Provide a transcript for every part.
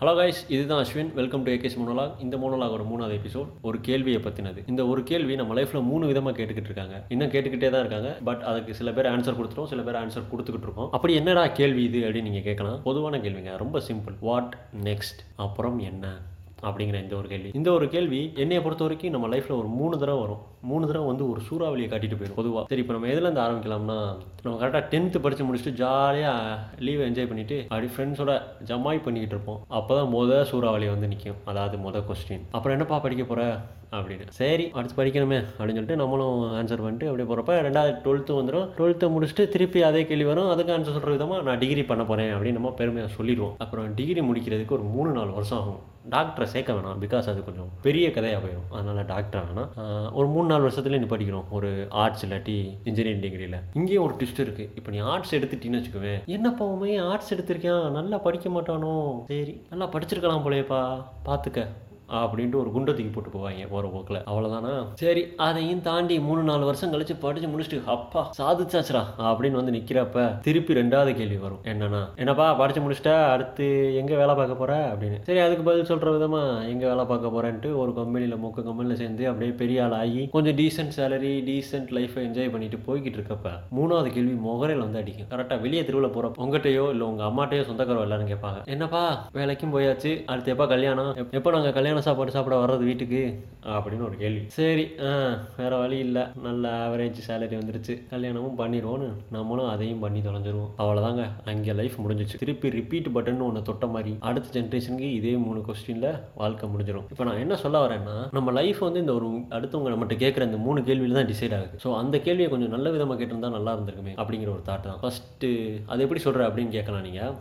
Hello guys இதுதான் Ashwin. Welcome to AK's monologue இந்த மோனோலாகோட மூணாவது எபிசோட் ஒரு கேள்வியை பற்றினது இந்த ஒரு கேள்வி நம்ம லைஃப்பில் மூணு விதமாக கேட்டுக்கிட்டு இருக்காங்க. இன்னும் கேட்டுக்கிட்டே தான் இருக்காங்க பட் அதுக்கு சில பேர் ஆன்சர் கொடுத்துரும் சில பேர் ஆன்சர் கொடுத்துக்கிட்டு இருக்கோம். அப்படி என்னடா கேள்வி இது அப்படின்னு நீங்கள் கேட்கலாம். பொதுவான கேள்விங்க ரொம்ப சிம்பிள் வாட் நெக்ஸ்ட் அப்புறம் என்ன? அப்படிங்கிற இந்த ஒரு கேள்வி. இந்த ஒரு கேள்வி என்னைய பொறுத்த வரைக்கும் நம்ம லைஃப்பில் ஒரு மூணு தடவை வரும். மூணு தடவை வந்து ஒரு சூறாவளியை காட்டிட்டு போயிடும் பொதுவாக சரி இப்போ நம்ம எதுலேருந்து ஆரம்பிக்கலாம்னா நம்ம கரெக்டாக டென்த்து படித்து முடிச்சுட்டு ஜாலியாக லீவை என்ஜாய் பண்ணிட்டு அப்படி ஃப்ரெண்ட்ஸோட ஜமாய் பண்ணிக்கிட்டு இருப்போம். அப்போ தான் மொதல் சூறாவளி வந்து நிற்கும் அதாவது மொதல் கொஸ்டின் அப்புறம் என்னப்பா படிக்க போகிற அப்படின்னு. சரி அடுத்து படிக்கணுமே அப்படின்னு சொல்லிட்டு நம்மளும் ஆன்சர் பண்ணிட்டு அப்படியே போகிறப்ப ரெண்டாவது டுவெல்த்து வந்துடும் டுவெல்த்து முடிச்சுட்டு திருப்பி அதே கேள்வி வரும். அதுக்கு ஆன்சர் சொல்கிற விதமாக நான் டிகிரி பண்ண போகிறேன் அப்படின்னு நம்ம பெருமையாக சொல்லிடுவோம். அப்புறம் டிகிரி முடிக்கிறதுக்கு ஒரு மூணு நாலு வருஷம் ஆகும். டாக்டரை சேர்க்க வேணாம் பிகாஸ் அது கொஞ்சம் பெரிய கதையாக போயிடும் அதனால் டாக்டர் வேணாம். ஒரு மூணு நாலு வருஷத்துல நீ படிக்கிறோம் ஒரு ஆர்ட்ஸ் இல்லாட்டி இன்ஜினியரிங் டிகிரியில் இங்கேயும் ஒரு டிஸ்ட் இருக்குது இப்போ நீ ஆர்ட்ஸ் எடுத்துட்டீன்னு வச்சுக்கோவேன் என்னப்பா ஆர்ட்ஸ் எடுத்திருக்கேன்? நல்லா படிக்க மாட்டானோ? சரி நல்லா படிச்சிருக்கலாம் போலேப்பா பார்த்துக்க அப்படின்ட்டு ஒரு குண்டை தூக்கி போட்டு போவாங்க போகிற போக்கில். அவ்வளோதானா சரி அதையும் தாண்டி மூணு நாலு வருஷம் கழிச்சு படிச்சு முடிச்சுட்டு அப்பா சாதிச்சாச்சுரா அப்படின்னு வந்து நிற்கிறப்ப திருப்பி ரெண்டாவது கேள்வி வரும். என்னன்னா என்னப்பா படிச்சு முடிச்சிட்டா அடுத்து எங்கே வேலை பார்க்க போற? அப்படின்னு. சரி அதுக்கு பதில் சொல்கிற விதமா எங்கே வேலை பார்க்க போகிறேன்ட்டு ஒரு கம்பெனியில் மொக்க கம்பெனியில் சேர்ந்து அப்படியே பெரிய ஆள் ஆகி கொஞ்சம் டீசென்ட் சேலரி டீசென்ட் லைஃப்பை என்ஜாய் பண்ணிட்டு போய்கிட்டு இருக்கப்ப மூணாவது கேள்வி முகரையில் வந்து அடிக்கும். கரெக்டாக வெளியே திருவிழா போகிறப்ப உங்கள்கிட்டயோ இல்லை உங்கள் அம்மாட்டையோ சொந்தக்காரோ எல்லாரும் கேட்பாங்க என்னப்பா வேலைக்கும் போயாச்சு அடுத்து எப்போ கல்யாணம்? எப்போ நாங்கள் கல்யாணம் சரியான சாப்பாடு சாப்பிட வர்றது வீட்டுக்கு? அப்படின்னு ஒரு கேள்வி. சரி ஆ வேற வழி இல்லை. நல்ல ஆவரேஜ் சேலரி வந்துருச்சு. கல்யாணமும் பண்ணிடுவோன்னு நம்மளும் அதையும் பண்ணி தொலைஞ்சிருவோம். அவ்வளோதாங்க அங்கே லைஃப் முடிஞ்சிச்சு. திருப்பி ரிப்பீட் பட்டன் ஒன்று தொட்ட மாதிரி. அடுத்த ஜென்ரேஷனுக்கு இதே மூணு கொஸ்டினில் வாழ்க்கை முடிஞ்சிடும் இப்போ நான் என்ன சொல்ல வரேன்னா நம்ம லைஃப் வந்து இந்த ஒரு அடுத்தவங்க நம்மகிட்ட கேட்குற இந்த மூணு கேள்வியில் தான் டிசைட் ஆகுது. ஸோ அந்த கேள்வியை கொஞ்சம் நல்ல விதமாக கேட்டிருந்தா நல்லா இருந்திருக்குமே அப்படிங்கிற ஒரு தாட் தான். ஃபஸ்ட்டு அது எப்படி சொல்கிற அப்படின்னு கேட்கலாம் நீங்கள்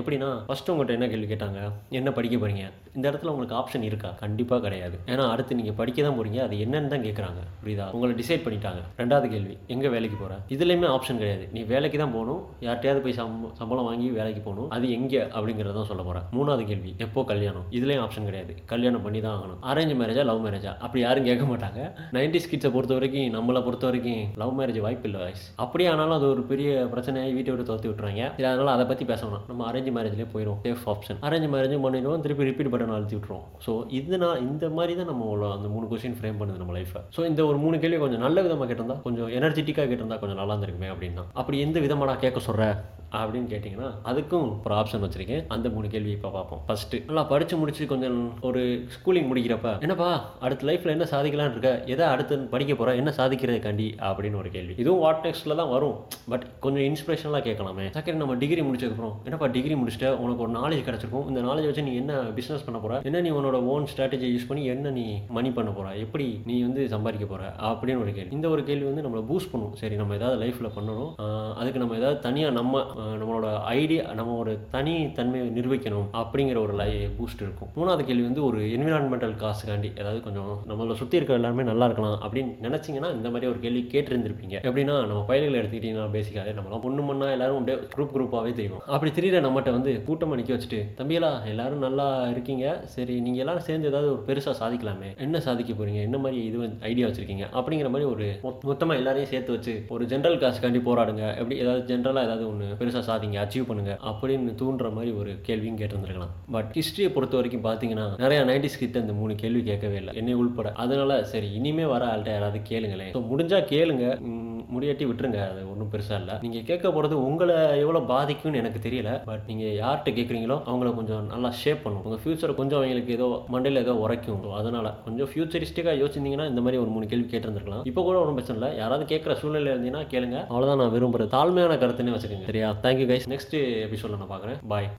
எப்படின்னா ஃபஸ்ட்டு உங்கள்கிட்ட என்ன கேள்வி கேட்டாங்க? என்ன படிக்க போகிறீங்க இந்த இடத்துல உங்களுக்கு ஆப்ஷன் இருக்கா? கண்டிப்பாக கிடையாது. ஏன்னா அடுத்து நீங்கள் படிக்க தான் போகிறீங்க அது என்னன்னு தான் கேட்குறாங்க புரியுதா? உங்களை டிசைட் பண்ணிட்டாங்க. ரெண்டாவது கேள்வி எங்கே வேலைக்கு போகிற இதுலேயுமே ஆப்ஷன் கிடையாது. நீ வேலைக்கு தான் போகணும். யார்கிட்டயாவது போய் சம் சம்பளம் வாங்கி வேலைக்கு போகணும். அது எங்கே? அப்படிங்கிறத சொல்ல போகிறேன் மூணாவது கேள்வி எப்போ கல்யாணம்? இதுலேயும் ஆப்ஷன் கிடையாது. கல்யாணம் பண்ணி தான் ஆகணும். அரேஞ்ச் மேரேஜா லவ் மேரேஜா அப்படி யாரும் கேட்க மாட்டாங்க. நைன்டி கிட்ஸை பொறுத்த வரைக்கும் நம்மளை பொறுத்த வரைக்கும் லவ் மேரேஜ் வாய்ப்பு இல்லை வாய்ஸ் அப்படியே ஆனாலும் அது ஒரு பெரிய பிரச்சனையாகி வீட்டை விட்டு துரத்தி விட்டுறாங்க. அதனால அதை பற்றி பேசணும் நம்ம அரேஞ்ச் மேரேஜ்லேயே போயிடும் சேஃப் ஆப்ஷன் அரேஞ்ச் மேரேஜும் பண்ணிடுவோம். திருப்பி ரிப்பீட் பட்டன் அழுத்தி விட்டுருவோம். ஸோ இது நான் இந்த மாதிரி தான் நம்ம உள்ள அந்த மூணு கொஸ்டின் ஃப்ரேம் பண்ணுது நம்ம லைஃப்பை ஸோ இந்த ஒரு மூணு கேள்வி கொஞ்சம் நல்ல விதமாக கேட்டிருந்தா கொஞ்சம் எனர்ஜெட்டிக்காக கேட்டிருந்தா கொஞ்சம் நல்லா இருந்திருக்குமே அப்படின்னா. அப்படி எந்த விதமாடா கேட்க சொல்கிற அப்படின்னு கேட்டிங்கன்னா அதுக்கும் ஒரு ஆப்ஷன் வச்சுருக்கேன். அந்த மூணு கேள்வி இப்போ பார்ப்போம். ஃபஸ்ட்டு நல்லா படித்து முடிச்சு கொஞ்சம் ஒரு ஸ்கூலிங் முடிக்கிறப்ப என்னப்பா அடுத்த லைஃப்பில் என்ன சாதிக்கலாம்னு இருக்க? எதை அடுத்து படிக்க போகிற என்ன சாதிக்கிறதுக்காண்டி அப்படின்னு ஒரு கேள்வி. இதுவும் வாட் நெக்ஸ்ட்டில் தான் வரும். பட் கொஞ்சம் இன்ஸ்பிரேஷனாக கேட்கலாமே. செகண்ட் நம்ம டிகிரி முடிச்சதுக்கப்புறம் என்னப்பா டிகிரி முடிச்சுட்டு? உனக்கு ஒரு நாலேஜ் கிடச்சிருக்கும். இந்த நாலேஜ் வச்சு நீ என்ன பிஸ்னஸ் பண்ண போகிற என்ன நீ உன்னோட ஓன் ஸ்ட்ராட்டஜி யூஸ் பண்ணி என்ன நீ மணி பண்ண போகிற எப்படி நீ வந்து சம்பாதிக்க போகிற அப்படின்னு ஒரு கேள்வி. இந்த ஒரு கேள்வி வந்து நம்மளை பூஸ்ட் பண்ணும். சரி நம்ம ஏதாவது லைஃப்பில் பண்ணணும். அதுக்கு நம்ம ஏதாவது தனியாக நம்ம நம்மளோட ஐடியா நம்ம ஒரு தனி தன்மையை நிர்வகிக்கணும் அப்படிங்கிற ஒரு லை பூஸ்ட் இருக்கும் மூணாவது கேள்வி வந்து ஒரு என்விரான்மெண்டல் காசுக்காண்டி அதாவது கொஞ்சம் நம்மளை சுற்றி இருக்கிற எல்லாருமே நல்லா இருக்கலாம் அப்படின்னு நினச்சிங்கன்னா இந்த மாதிரி ஒரு கேள்வி கேட்டிருந்திருப்பீங்க. எப்படின்னா நம்ம பயல்களை எடுத்துக்கிட்டீங்கன்னா பேசிக்காக நம்மளாம் பொண்ணு மண்ணா எல்லாரும் அப்படியே குரூப் குரூப்பாகவே தெரியும். அப்படி தெரியல நம்மகிட்ட வந்து கூட்டமாக நிற்க வச்சுட்டு தம்பியலா எல்லாரும் நல்லா இருக்கீங்க சரி நீங்கள் எல்லாரும் சேர்ந்து ஏதாவது ஒரு பெருசாக சாதிக்கலாமே என்ன சாதிக்க போறீங்க என்ன மாதிரி இது ஐடியா வச்சிருக்கீங்க? அப்படிங்கிற மாதிரி ஒரு மொத்தமாக எல்லாரையும் சேர்த்து வச்சு ஒரு ஜென்ரல் காசுக்காண்டி போராடுங்க எப்படி ஏதாவது ஜென்ரலாக ஏதாவது ஒன்று பெருசாக சாதிங்க அச்சீவ் பண்ணுங்க அப்படின்னு தூண்டுற மாதிரி ஒரு கேள்வியும் கேட்டிருந்திருக்கலாம். பட் ஹிஸ்ட்ரியை பொறுத்த வரைக்கும் பார்த்தீங்கன்னா நிறைய நைன்டிஸ் கிட்ட இந்த மூணு கேள்வி கேட்கவே இல்லை. என்னை உள்பட. அதனால சரி இனிமே வர ஆள்கிட்ட யாராவது கேளுங்களேன். ஸோ முடிஞ்சா கேளுங்க. முடியாட்டி விட்டுருங்க அது ஒன்றும் பெருசாக இல்லை. நீங்கள் கேட்க போகிறது உங்களை எவ்வளோ பாதிக்கும்னு எனக்கு தெரியல. பட் நீங்கள் யார்கிட்ட கேட்குறீங்களோ அவங்கள கொஞ்சம் நல்லா ஷேப் பண்ணும். உங்கள் ஃபியூச்சரை கொஞ்சம் அவங்களுக்கு ஏதோ மண்டையில் ஏதோ உரைக்கும். அதனால் கொஞ்சம் ஃபியூச்சரிஸ்டிக்காக யோசிச்சிருந்தீங்கன்னா இந்த மாதிரி ஒரு மூணு கேள்வி கேட்டிருந்திருக்கலாம். இப்போ கூட ஒன்றும் பிரச்சனை இல்லை. யாராவது கேட்குற சூழ்நிலை இருந்தீங்கன்னா கேளுங்க. அவ்வளோதான் நான் விரும்புகிறேன் தாழ்மையான கருத்துன்னே வச்சுக்கோங்க. சரியா? தேங்க்யூ கைஸ் நெக்ஸ்ட் எபிசோட நான் பார்க்குறேன். பாய்